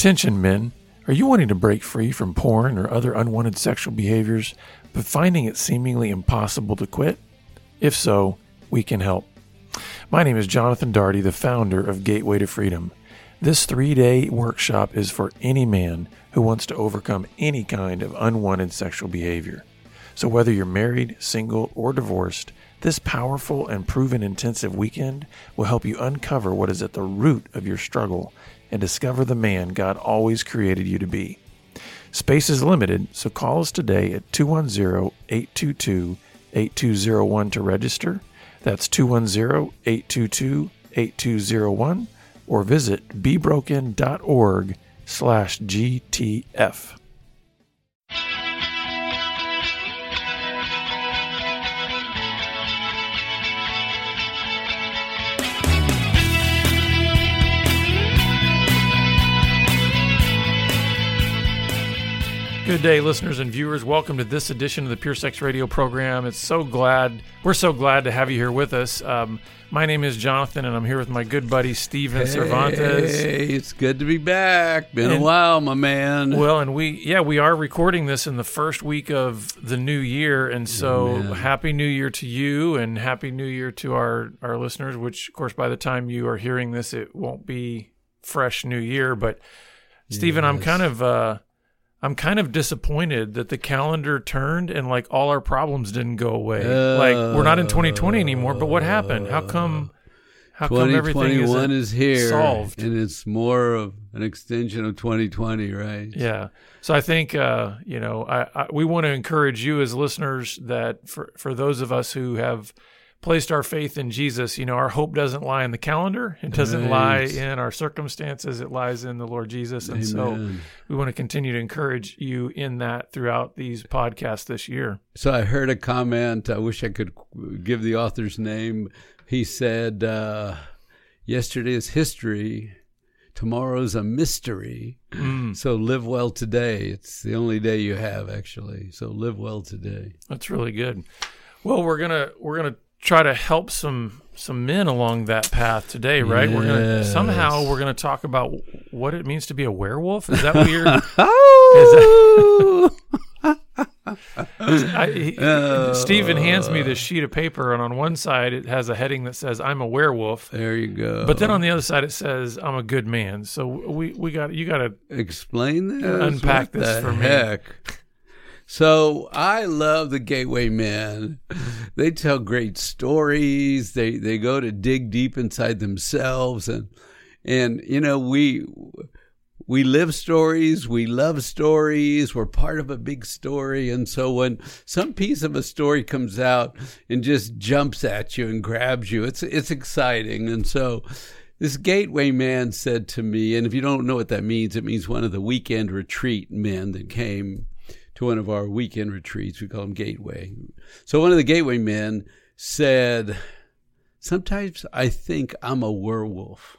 Attention, men. Are you wanting to break free from porn or other unwanted sexual behaviors, but finding it seemingly impossible to quit? If so, we can help. My name is Jonathan Daugherty, the founder of Gateway to Freedom. This three day workshop is for any man who wants to overcome any kind of unwanted sexual behavior. So, whether you're married, single, or divorced, this powerful and proven intensive weekend will help you uncover what is at the root of your struggle and discover the man God always created you to be. Space is limited, so call us today at 210 822 8201 to register. That's 210 822 8201 or visit bebroken.org slash GTF. Good day, listeners and viewers. Welcome to this edition of the Pure Sex Radio program. It's so glad we're so glad to have you here with us. Um, my name is Jonathan, and I'm here with my good buddy Steven Cervantes. Hey, it's good to be back. Been And- a while, my man. Well, and we yeah we are recording this in the first week of the new year, and so Amen. happy New Year to you, and happy New Year to our our listeners. Which, of course, by the time you are hearing this, it won't be fresh New Year. But Stephen, I'm kind of uh, I'm kind of disappointed that the calendar turned and like all our problems didn't go away. like we're not in 2020 anymore. But what happened? How come? How come everything 2021 is here, solved? and it's more of an extension of 2020, right? Yeah. So I think uh, you know I, I, we want to encourage you as listeners that for for those of us who have placed our faith in Jesus, you know, our hope doesn't lie in the calendar. It doesn't lie in our circumstances. It lies in the Lord Jesus. And so we want to continue to encourage you in that throughout these podcasts this year. So I heard a comment. I wish I could give the author's name. He said, uh, "Yesterday is history, tomorrow's a mystery. Mm, So live well today. It's the only day you have, actually. So live well today." that's really good. Well, we're gonna we're gonna try to help some some men along that path today, right? We're gonna somehow we're gonna talk about what it means to be a werewolf. Is that weird? Oh. Uh, Stephen hands me this sheet of paper, and on one side it has a heading that says "I'm a werewolf," there you go. but then on the other side it says "I'm a good man." So we we got you got to explain this. Unpack What this for me. So I love the Gateway Men. They tell great stories. They they go to dig deep inside themselves, and and you know we we live stories. We love stories. We're part of a big story, and so when some piece of a story comes out and just jumps at you and grabs you, it's it's exciting, and so. This gateway man said to me, and if you don't know what that means, it means one of the weekend retreat men that came to one of our weekend retreats. We call them gateway. So one of the gateway men said, Sometimes I think I'm a werewolf.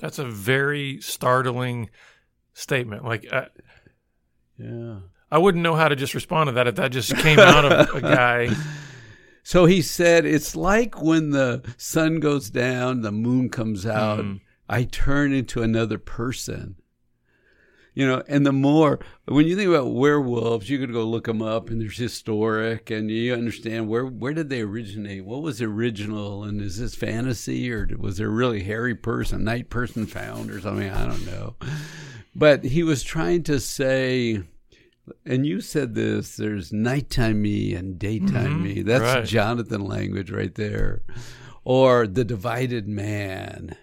That's a very startling statement. Like I, Yeah. I wouldn't know how to just respond to that if that just came out of a guy. So he said, It's like when the sun goes down, the moon comes out, Mm. I turn into another person. You know, and the more, when you think about werewolves, you could go look them up and there's historic and you understand where, where did they originate? What was original? And is this fantasy or was there really hairy person, night person found or something? I don't know. But he was trying to say, and you said this there's nighttime me and daytime Mhm, me. That's right. Jonathan language right there. Or the divided man,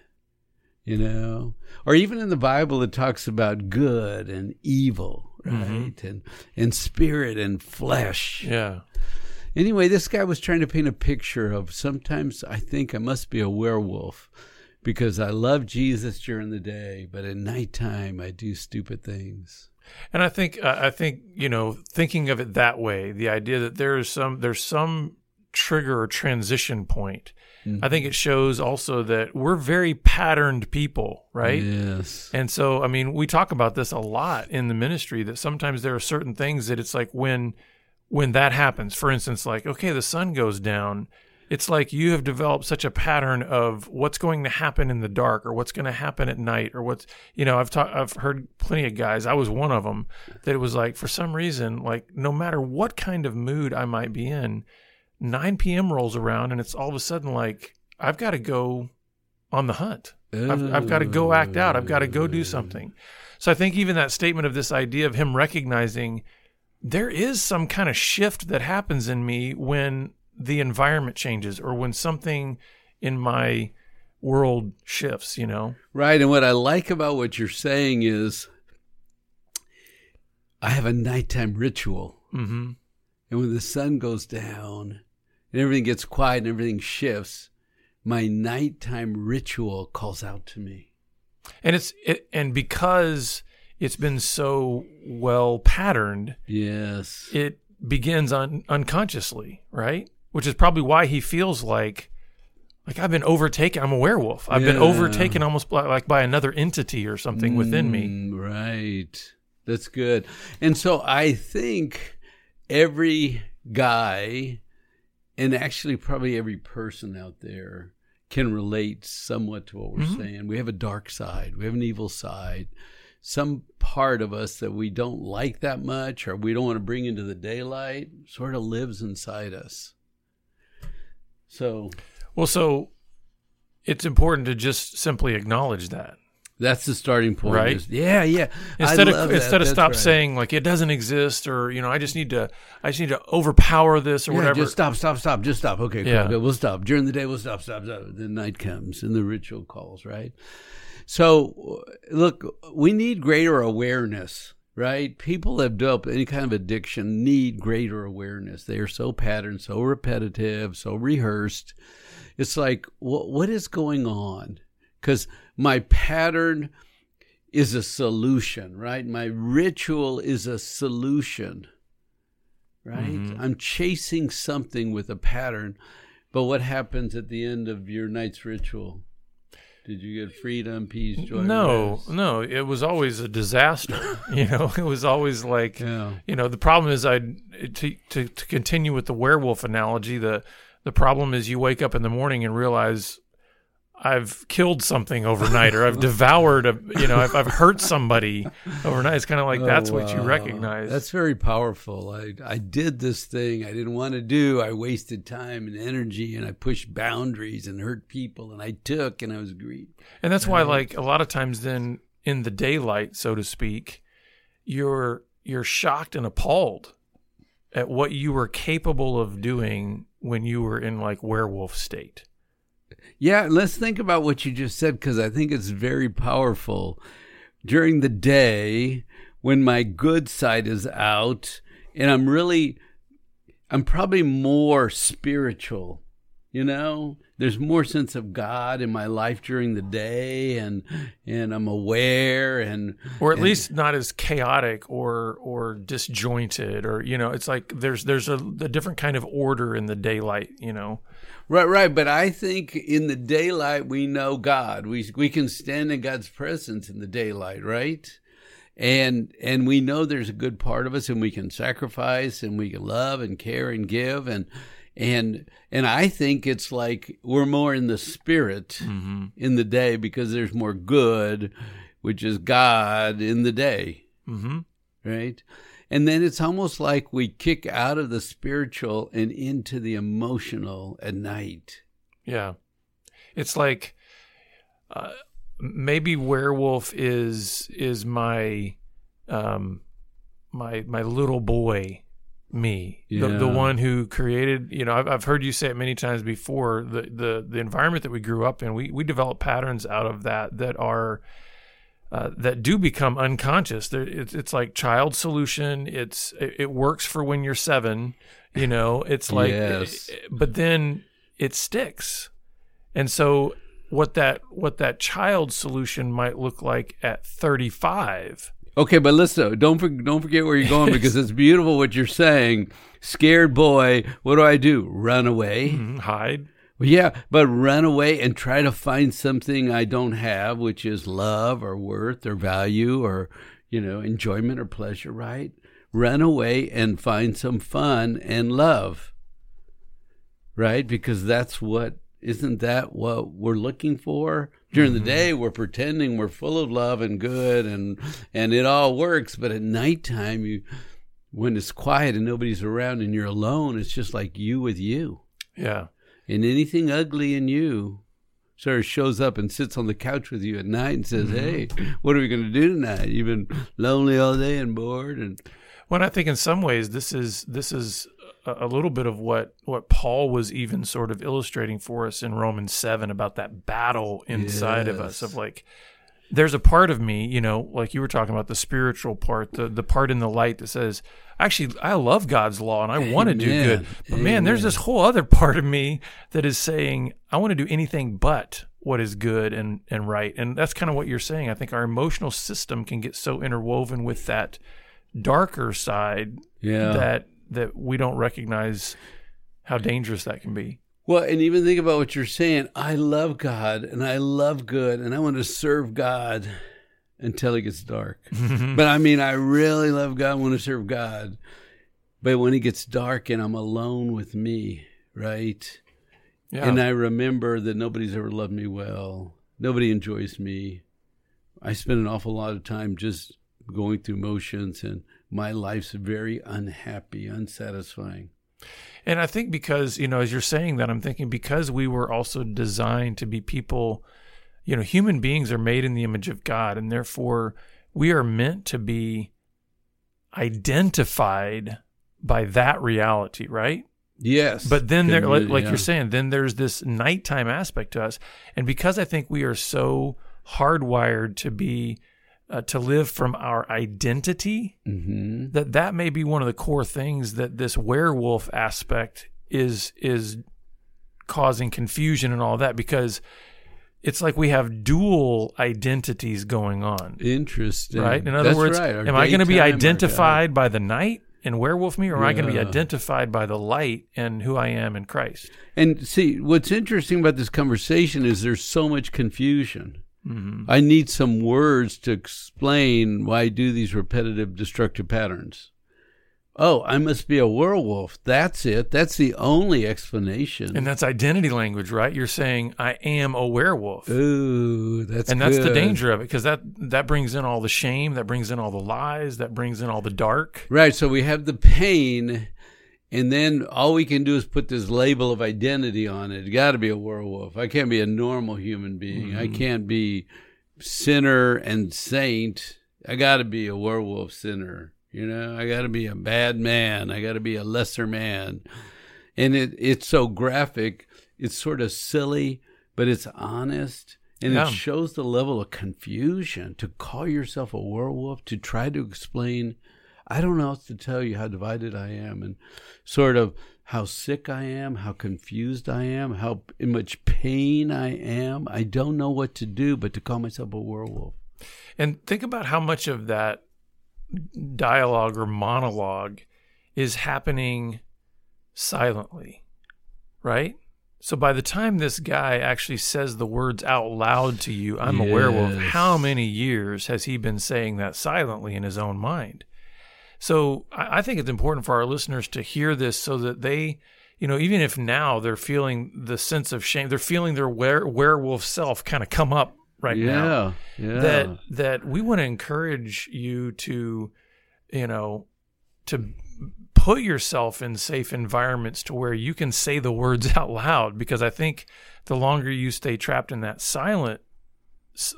you know? Or even in the Bible, it talks about good and evil, right? Mhm. And, and spirit and flesh. Yeah. Anyway, this guy was trying to paint a picture of sometimes I think I must be a werewolf because I love Jesus during the day, but at nighttime I do stupid things. And I think uh, I think you know thinking of it that way, the idea that there is some there's some trigger or transition point. Mm-hmm. I think it shows also that we're very patterned people, right? Yes. And so, I mean, we talk about this a lot in the ministry that sometimes there are certain things that it's like when when that happens. For instance, like okay, the sun goes down. it's like you have developed such a pattern of what's going to happen in the dark or what's going to happen at night or what's you know I've talked I've heard plenty of guys I was one of them that it was like for some reason like no matter what kind of mood I might be in 9 p.m. rolls around and it's all of a sudden like I've got to go on the hunt I've, I've got to go act out I've got to go do something so I think even that statement of this idea of him recognizing there is some kind of shift that happens in me when the environment changes or when something in my world shifts, you know? Right. And what I like about what you're saying is I have a nighttime ritual. Mm-hmm. And when the sun goes down and everything gets quiet and everything shifts, my nighttime ritual calls out to me. And it's it, and because it's been so well patterned, yes, it begins un, unconsciously, right? Which is probably why he feels like like I've been overtaken. I'm a werewolf. I've been overtaken almost by, like by another entity or something within me. Mm, Right. That's good. And so I think every guy, and actually probably every person out there, can relate somewhat to what we're Mhm. saying. We have a dark side, we have an evil side. Some part of us that we don't like that much or we don't want to bring into the daylight sort of lives inside us. So Well, so it's important to just simply acknowledge that. That's the starting point. Right. is- yeah, yeah. Instead of that. instead of That's stop right. saying like it doesn't exist or you know I just need to I just need to overpower this or yeah, whatever. Just stop, stop, stop. Just stop. Okay, cool. Yeah. Okay, we'll stop. During the day, we'll stop, stop, stop. Then night comes and the ritual calls, right? So, look, we need greater awareness, right? People that have developed any kind of addiction need greater awareness. They are so patterned, so repetitive, so rehearsed. It's like, what, what is going on? Because my pattern is a solution, right? My ritual is a solution, right? Mhm. I'm chasing something with a pattern. But what happens at the end of your night's ritual? Did you get freedom, peace, joy? no, rest? no, it was always a disaster. you know, it was always like Yeah. you know the problem is I to, to to continue with the werewolf analogy the the problem is you wake up in the morning and realize I've killed something overnight or I've devoured a you know I've, I've hurt somebody overnight. It's kind of like Oh, that's what you recognize. That's very powerful. I I did this thing I didn't want to do. I wasted time and energy, and I pushed boundaries and hurt people, and I took and I was greedy. And that's why, like a lot of times, then in the daylight, so to speak, you're you're shocked and appalled at what you were capable of doing when you were in like werewolf state. Yeah, let's think about what you just said because I think it's very powerful. During the day, when my good side is out, and I'm really, I'm probably more spiritual. You know, there's more sense of God in my life during the day, and and I'm aware, and or at and- least not as chaotic or or disjointed or you know it's like there's there's a, a different kind of order in the daylight you know Right, right. But I think in the daylight we know God. We we can stand in God's presence in the daylight, right? And and we know there's a good part of us, and we can sacrifice, and we can love and care and give, and and and I think it's like we're more in the spirit mm-hmm. in the day because there's more good, which is God in the day Mm-hmm. right? And then it's almost like we kick out of the spiritual and into the emotional at night. Yeah. It's like uh, maybe werewolf is is my um my my little boy me the, the one who created you know I've, I've heard you say it many times before the the the environment that we grew up in we we develop patterns out of that that are uh, that do become unconscious. It's it's like child solution. It's it, it works for when you're seven. You know, it's like, Yes. but then it sticks. And so what that what that child solution might look like at 35. Okay, but listen, don't for, don't forget where you're going because it's beautiful what you're saying. Scared boy, what do I do? Run away? Mhm, Hide. Well, yeah, but run away and try to find something I don't have, which is love or worth or value or, you know, enjoyment or pleasure, right? Run away and find some fun and love. right? Because that's what isn't that what we're looking for? During the mm-hmm. day, we're pretending we're full of love and good, and and it all works. But at nighttime, you when it's quiet and nobody's around and you're alone, it's just like you with you. Yeah. And anything ugly in you sort of shows up and sits on the couch with you at night and says, mm-hmm. "Hey, what are we going to do tonight? You've been lonely all day and bored." And When I think in some ways this is this is a, a little bit of what what Paul was even sort of illustrating for us in Romans seven about that battle inside of us of like there's a part of me, you know, like you were talking about the spiritual part, the the part in the light that says, actually, I love God's law and I want to do good. But man, there's this whole other part of me that is saying, I want to do anything but what is good and and right. And that's kind of what you're saying. I think our emotional system can get so interwoven with that darker side yeah, that that we don't recognize how dangerous that can be. Well, and even think about what you're saying. I love God and I love good and I want to serve God until it gets dark. but I mean, I really love God, I want to serve God. But when it gets dark and I'm alone with me, right? Yeah. And I remember that nobody's ever loved me well. Nobody enjoys me. I spend an awful lot of time just going through motions and my life's very unhappy, unsatisfying. And I think because, you know, as you're saying that, I'm thinking because we were also designed to be people, you know, human beings are made in the image of God, and therefore we are meant to be identified by that reality, right? Yes. But then there, like, like Yeah. you're saying, then there's this nighttime aspect to us, and because I think we are so hardwired to be uh, to live from our identity, Mhm. that that may be one of the core things that this werewolf aspect is is causing confusion and all that because it's like we have dual identities going on, Interesting. right? In other That's words, right. Am I going to be identified by the night and werewolf me, or am I going to be identified by the light and who I am in Christ? And see, what's interesting about this conversation is there's so much confusion. Mm-hmm. I need some words to explain why I do these repetitive destructive patterns. Oh, I must be a werewolf. That's it. That's the only explanation. And that's identity language, right? You're saying I am a werewolf. Ooh, that's and that's the danger of it because that that brings in all the shame, that brings in all the lies, that brings in all the dark. Right. So we have the pain, and then all we can do is put this label of identity on it. Got to be a werewolf. I can't be a normal human being. I mm-hmm. can't be sinner and saint. I got to be a werewolf sinner. You know, I got to be a bad man. I got to be a lesser man. And it it's so graphic. It's sort of silly, but it's honest. And Yeah. it shows the level of confusion to call yourself a werewolf, to try to explain I don't know else to tell you how divided I am and sort of how sick I am, how confused I am, how in much pain I am. I don't know what to do but to call myself a werewolf. And think about how much of that dialogue or monologue is happening silently, right? So by the time this guy actually says the words out loud to you, I'm a werewolf, how many years has he been saying that silently in his own mind? So I I think it's important for our listeners to hear this so that they, you know, even if now they're feeling the sense of shame, they're feeling their were- werewolf self kind of come up right now yeah. Yeah. that that we want to encourage you to you know to put yourself in safe environments to where you can say the words out loud because i think the longer you stay trapped in that silent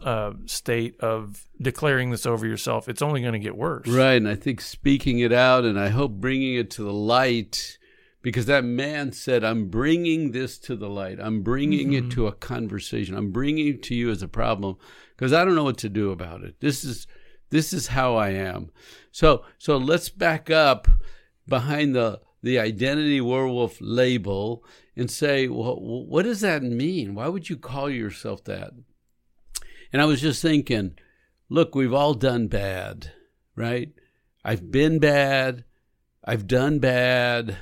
uh, state of declaring this over yourself it's only going to get worse Right, and I think speaking it out, and I hope bringing it to the light, because that man said, "I'm bringing this to the light. I'm bringing it to a conversation. I'm bringing it to you as a problem, because I don't know what to do about it. This is this is how I am." So, so let's back up behind the the identity werewolf label and say, well, what does that mean? Why would you call yourself that? And I was just thinking, look, we've all done bad, right? I've been bad. I've done bad.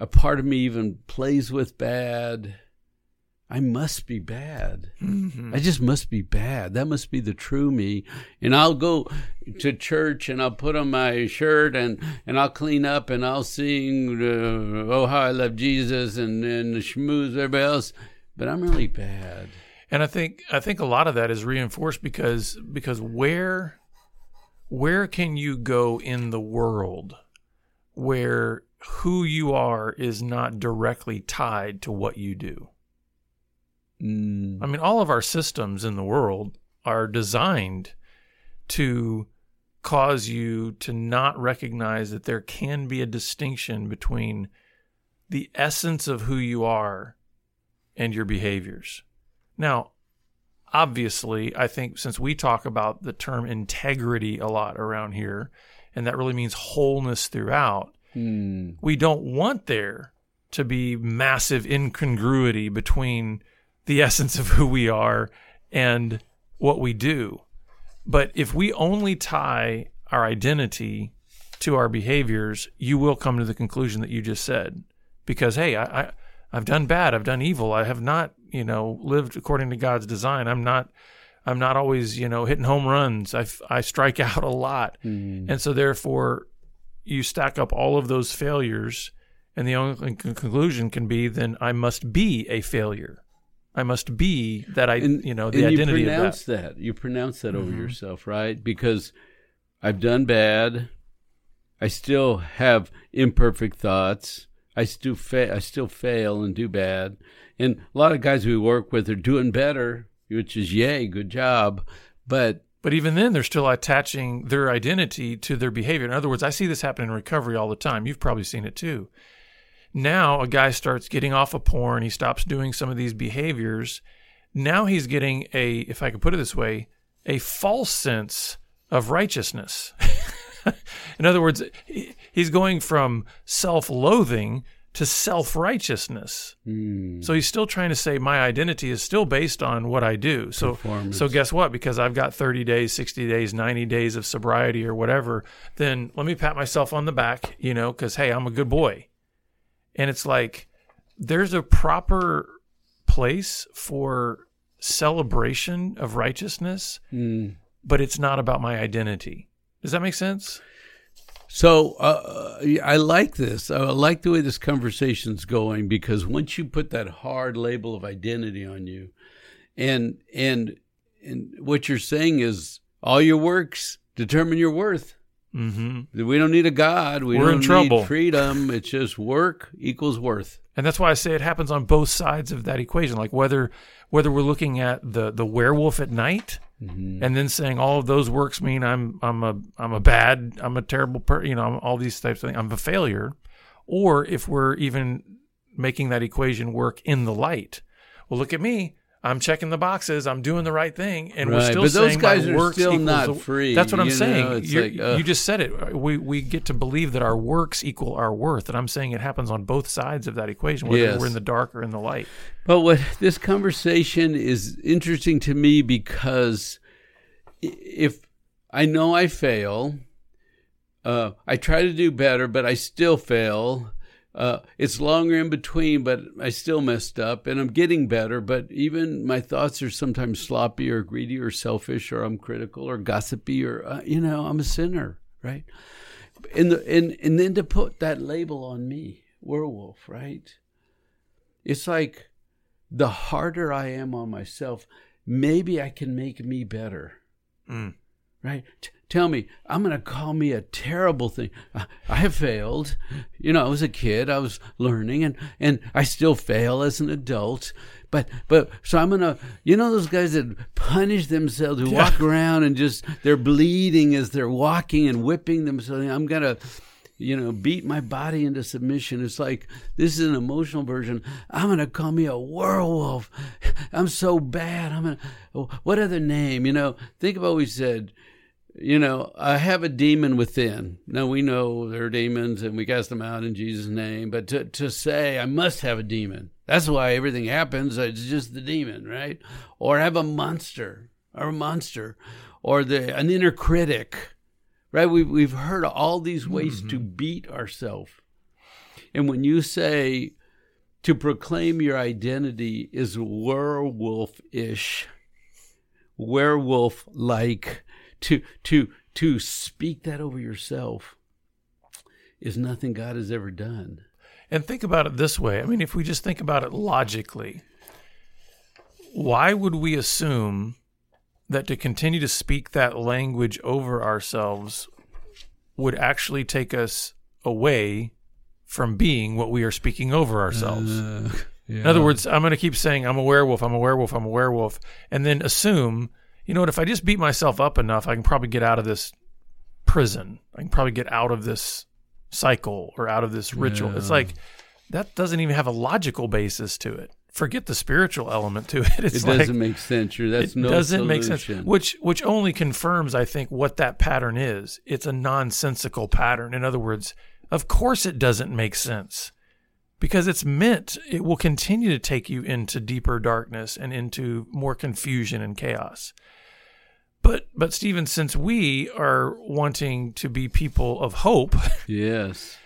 A part of me even plays with bad. I must be bad. Mhm. I just must be bad. That must be the true me. And I'll go to church and I'll put on my shirt and, and I'll clean up and I'll sing, uh, Oh, how I love Jesus and, and schmooze everybody else. But I'm really bad. And I think I think a lot of that is reinforced because because where where can you go in the world where who you are is not directly tied to what you do? Mm. I mean, all of our systems in the world are designed to cause you to not recognize that there can be a distinction between the essence of who you are and your behaviors. Now, obviously, I think since we talk about the term integrity a lot around here, and that really means wholeness throughout, Mm. we don't want there to be massive incongruity between the essence of who we are and what we do. But if we only tie our identity to our behaviors, you will come to the conclusion that you just said. Because hey, I, I I've done bad, I've done evil, I have not, you know, lived according to God's design. I'm not I'm not always, you know, hitting home runs. I I strike out a lot. Mm. And so, therefore, you stack up all of those failures, and the only conclusion can be then I must be a failure. I must be that I, And- you know, the and identity you of pronounce that. that. You pronounce that over Mhm. yourself, right? Because I've done bad. I still have imperfect thoughts. I still fa- I still fail and do bad. And a lot of guys we work with are doing better, which is yay, good job. But But even then, they're still attaching their identity to their behavior. In other words, I see this happen in recovery all the time. You've probably seen it too. Now, a guy starts getting off of porn, he stops doing some of these behaviors. Now he's getting a, if I could put it this way, a false sense of righteousness. in other words, he's going from self loathing to self righteousness. mm, So he's still trying to say my identity is still based on what I do. So so guess what? Because I've got 30 days, 60 days, 90 days of sobriety or whatever, then let me pat myself on the back, you know, cuz hey, I'm a good boy. And it's like there's a proper place for celebration of righteousness, mm. but it's not about my identity. Does that make sense? So uh, I like this. I like the way this conversation's going because once you put that hard label of identity on you, and and and what you're saying is all your works determine your worth. Mhm. We don't need a God. We We're don't in trouble. need freedom. It's just work equals worth. And that's why I say it happens on both sides of that equation. Like whether whether we're looking at the the werewolf at night Mhm. and then saying all of those works mean I'm I'm a I'm a bad I'm a terrible per you know I'm all these types of things I'm a failure, or if we're even making that equation work in the light. Well, look at me. I'm checking the boxes. I'm doing the right thing, and we're still but those saying guys my are still equals not the- free, That's what I'm you saying. You're- like, ugh. you just said it. We we get to believe that our works equal our worth, and I'm saying it happens on both sides of that equation, whether Yes. we're in the dark or in the light. But what this conversation is interesting to me because if I know I fail, uh, I try to do better, but I still fail. Uh, it's longer in between, but I still messed up, and I'm getting better. But even my thoughts are sometimes sloppy or greedy or selfish, or I'm critical or gossipy, or uh, you know, I'm a sinner, right? And the and and then to put that label on me, werewolf, right? It's like the harder I am on myself, maybe I can make me better. Mm. Right? T- tell me, I'm going to call me a terrible thing. I, I have failed. You know, I was a kid, I was learning, and, and I still fail as an adult. But, but, so I'm going to, you know, those guys that punish themselves, who Yeah. walk around and just, they're bleeding as they're walking and whipping themselves. I'm going to, you know, beat my body into submission. It's like this is an emotional version. I'm gonna call me a werewolf. I'm so bad. I'm gonna. What other name? You know, think about what we said. You know, I have a demon within. Now we know there are demons, and we cast them out in Jesus' name. But to to say I must have a demon, that's why everything happens. It's just the demon, right? Or have a monster, or a monster, or the an inner critic right? We've, we've heard all these ways to mm-hmm. beat ourselves. And when you say, to proclaim your identity is werewolf ish, werewolf like. To, to, to speak that over yourself is nothing God has ever done. And think about it this way. I mean, if we just think about it logically, why would we assume that to continue to speak that language over ourselves would actually take us away from being what we are speaking over ourselves? Uh, yeah. In other words, I'm going to keep saying, I'm a werewolf, I'm a werewolf, I'm a werewolf, and then assume, you know what, if I just beat myself up enough, I can probably get out of this prison. I can probably get out of this cycle or out of this ritual. It's like that doesn't even have a logical basis to it. Forget the spiritual element to it. It's it doesn't make sense. You're, that's it no doesn't make sense. solution. Which which only confirms, I think, what that pattern is. It's a nonsensical pattern. In other words, of course it doesn't make sense. Because it's meant it will continue to take you into deeper darkness and into more confusion and chaos. But but Stephen, since we are wanting to be people of hope, Yes.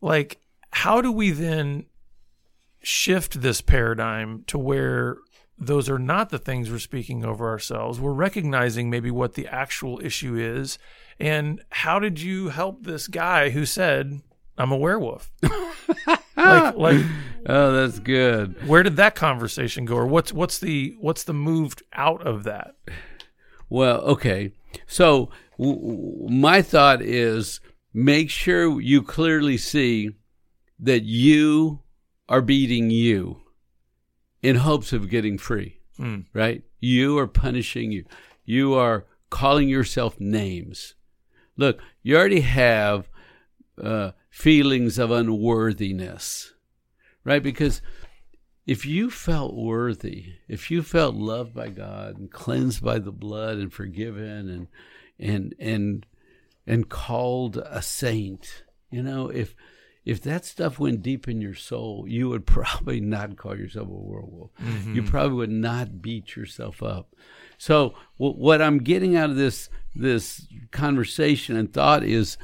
like how do we then shift this paradigm to where those are not the things we're speaking over ourselves? We're recognizing maybe what the actual issue is. And how did you help this guy who said i'm a werewolf like like Oh, that's good. where did that conversation go? Or what's what's the what's the move out of that Well, okay. So w- w- my thought is make sure you clearly see that you are beating you in hopes of getting free, Hmm. right? You are punishing you. You are calling yourself names. Look, you already have uh, feelings of unworthiness, right? Because if you felt worthy, if you felt loved by God and cleansed by the blood and forgiven and and and and called a saint, you know, if if that stuff went deep in your soul, you would probably not call yourself a werewolf. You mm-hmm. probably would not beat yourself up. So w- what I'm getting out of this this conversation and thought is,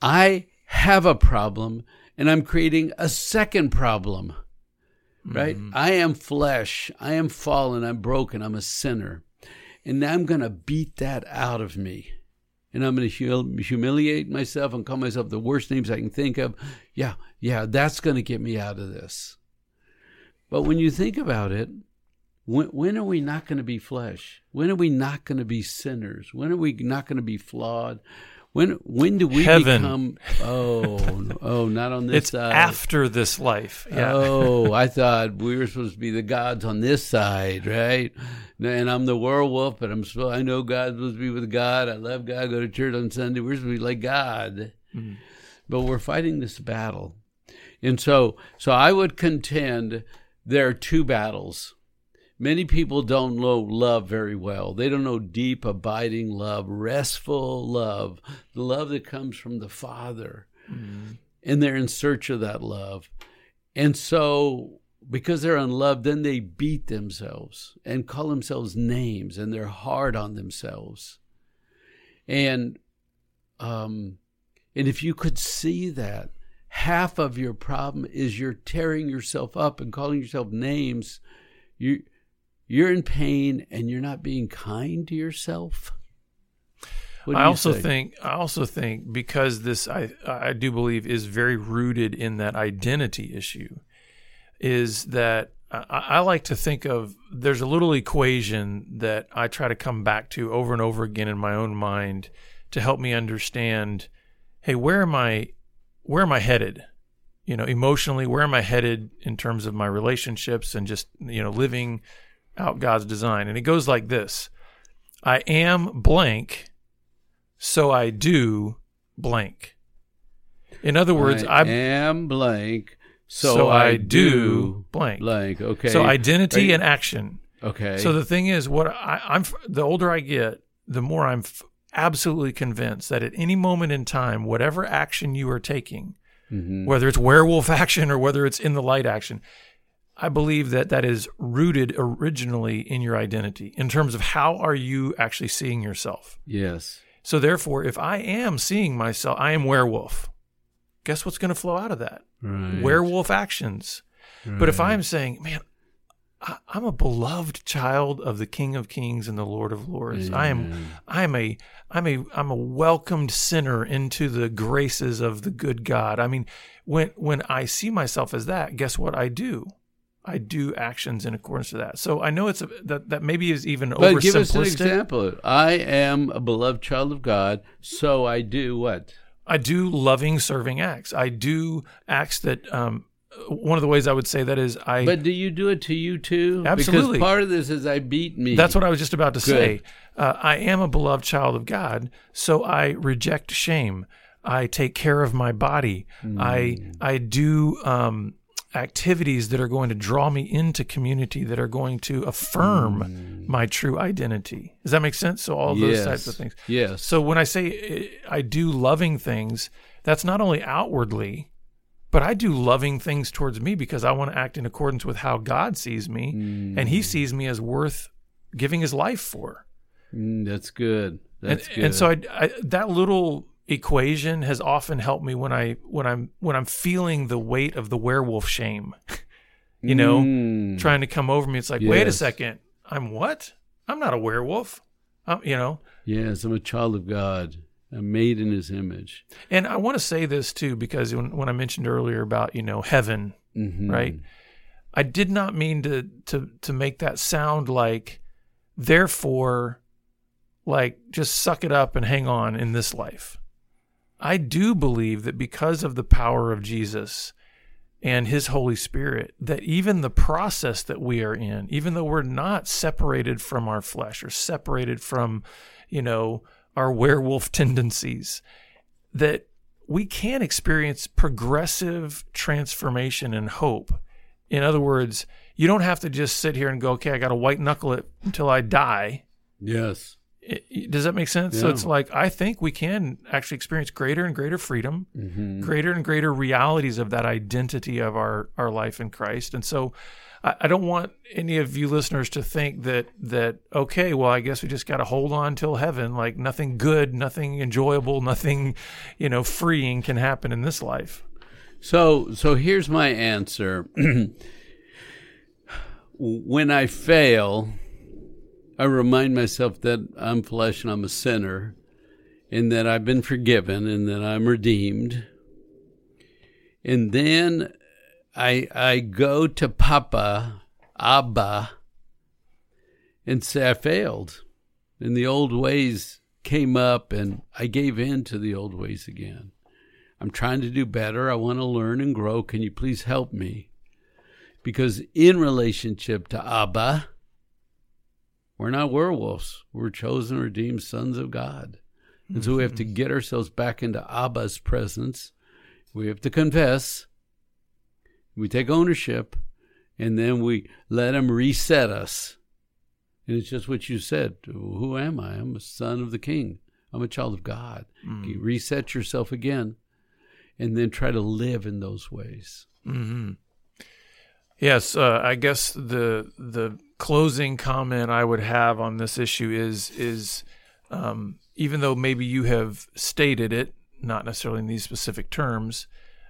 I have a problem, and I'm creating a second problem right? Mm-hmm. I am flesh. I am fallen. I'm broken. I'm a sinner. And I'm going to beat that out of me. And I'm going to hum- humiliate myself and call myself the worst names I can think of. Yeah, yeah, that's going to get me out of this. But when you think about it, when, when are we not going to be flesh? When are we not going to be sinners? When are we not going to be flawed? When when do we Heaven. become? Oh, oh, not on this it's side. after this life yeah Oh, I thought we were supposed to be the gods on this side, right? And I'm the werewolf, but I'm supposed, I know God's supposed to be with God. I love God. I go to church on Sunday. We're supposed to be like God, mm-hmm. but we're fighting this battle, and so so I would contend there are two battles. Many people don't know love very well. They don't know deep, abiding love, restful love, the love that comes from the Father and they're in search of that love. And so, because they're unloved, then they beat themselves and call themselves names, and they're hard on themselves. And, um, and if you could see that, half of your problem is you're tearing yourself up and calling yourself names. You, you're in pain, and you're not being kind to yourself. I you also say? think I also think because this I I do believe is very rooted in that identity issue is that I, I like to think of there's a little equation that I try to come back to over and over again in my own mind to help me understand hey where am I where am I headed you know emotionally where am I headed in terms of my relationships and just you know living out God's design and it goes like this I am blank so I do blank. In other words, I I, am blank, so, so I, I do blank. blank. Okay. so identity you- and action. okay. So the thing is, what I, I'm the older I get, the more I'm f- absolutely convinced that at any moment in time, whatever action you are taking, Mhm. whether it's werewolf action or whether it's in the light action, I believe that that is rooted originally in your identity in terms of how are you actually seeing yourself. yes. So therefore, if I am seeing myself, I am werewolf. Guess what's going to flow out of that? Right. Werewolf actions. But if I'm saying, man, I, I'm a beloved child of the King of Kings and the Lord of Lords. I am, I'm a, I'm a, I'm a welcomed sinner into the graces of the good God. I mean, when when I see myself as that, guess what I do? I do actions in accordance to that. So I know it's a, that that maybe is even But give us an example. I am a beloved child of God, so I do what? I do loving, serving acts. I do acts that. Um, one of the ways I would say that is I. But do you do it to you too? Absolutely. Because part of this is I beat me. That's what I was just about to say. Uh, I am a beloved child of God, so I reject shame. I take care of my body. I I do um, activities that are going to draw me into community that are going to affirm my true identity. Does that make sense? So all those types of things. Yes. So when I say uh, I do loving things, that's not only outwardly, but I do loving things towards me because I want to act in accordance with how God sees me, and He sees me as worth giving His life for. Mm, that's good. That's and, good. and so I, I, that little equation has often helped me when I when I'm when I'm feeling the weight of the werewolf shame. you know, Mm. trying to come over me. It's like, wait a second, I'm what? I'm not a werewolf. I'm, you know, Yes, I'm a child of God. I'm made in His image. And I want to say this too, because when, when I mentioned earlier about, you know, heaven, Mhm. right? I did not mean to, to, to make that sound like, therefore, like just suck it up and hang on in this life. I do believe that because of the power of Jesus and his Holy Spirit, that even the process that we are in, even though we're not separated from our flesh or separated from, you know, our werewolf tendencies, that we can experience progressive transformation and hope. In other words, you don't have to just sit here and go, okay, I got to white knuckle it until I die. Yes. It- does that make sense? So it's like, I think we can actually experience greater and greater freedom, Mm-hmm. greater and greater realities of that identity of our, our life in Christ. And so I, I don't want any of you listeners to think that, that, okay, well, I guess we just got to hold on till heaven. Like nothing good, nothing enjoyable, nothing, you know, freeing can happen in this life. So, so here's my answer. when I fail, I remind myself that I'm flesh and I'm a sinner, and that I've been forgiven, and that I'm redeemed. And then I I go to Papa, Abba, and say I failed, and the old ways came up, and I gave in to the old ways again. I'm trying to do better. I want to learn and grow. Can you please help me? Because in relationship to Abba, we're not werewolves. We're chosen, redeemed sons of God. And so we have to get ourselves back into Abba's presence. We have to confess. We take ownership, and then we let him reset us. And it's just what you said. Who am I? I'm a son of the king. I'm a child of God. You reset yourself again and then try to live in those ways. hmm Yes, uh, I guess the the closing comment I would have on this issue is is um, even though maybe you have stated it, not necessarily in these specific terms,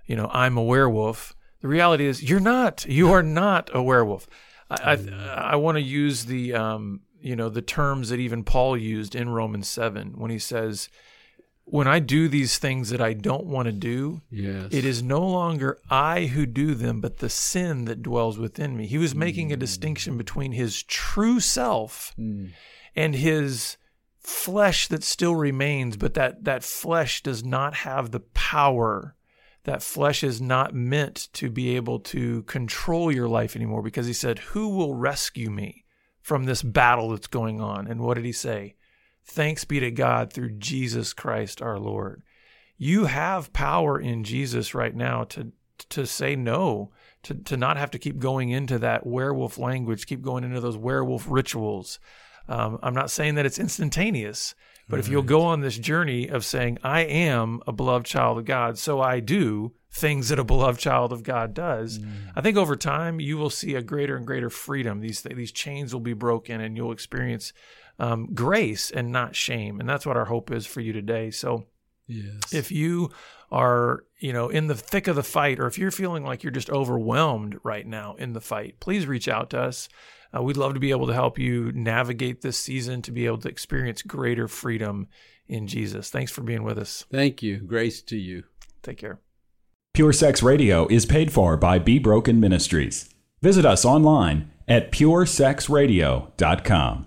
you know, I'm a werewolf. The reality is you're not. You are not a werewolf. I I, I want to use the um, you know the terms that even Paul used in Romans seven when he says, "When I do these things that I don't want to do, Yes. it is no longer I who do them, but the sin that dwells within me. He was making a distinction between his true self Mm. and his flesh that still remains, but that, that flesh does not have the power. That flesh is not meant to be able to control your life anymore because he said, Who will rescue me from this battle that's going on? And what did he say? Thanks be to God through Jesus Christ our Lord you have power in Jesus right now to to say no, to to not have to keep going into that werewolf language, keep going into those werewolf rituals. Um, I'm not saying that it's instantaneous, but if you'll go on this journey of saying, I am a beloved child of God, so I do things that a beloved child of God does, I think over time you will see a greater and greater freedom. These these chains will be broken, and you'll experience um, grace and not shame. And that's what our hope is for you today. So Yes. If you are, you know, in the thick of the fight, or if you're feeling like you're just overwhelmed right now in the fight, please reach out to us. Uh, we'd love to be able to help you navigate this season to be able to experience greater freedom in Jesus. Thanks for being with us. Thank you. Grace to you. Take care. Pure Sex Radio is paid for by Be Broken Ministries. Visit us online at puresexradio.com.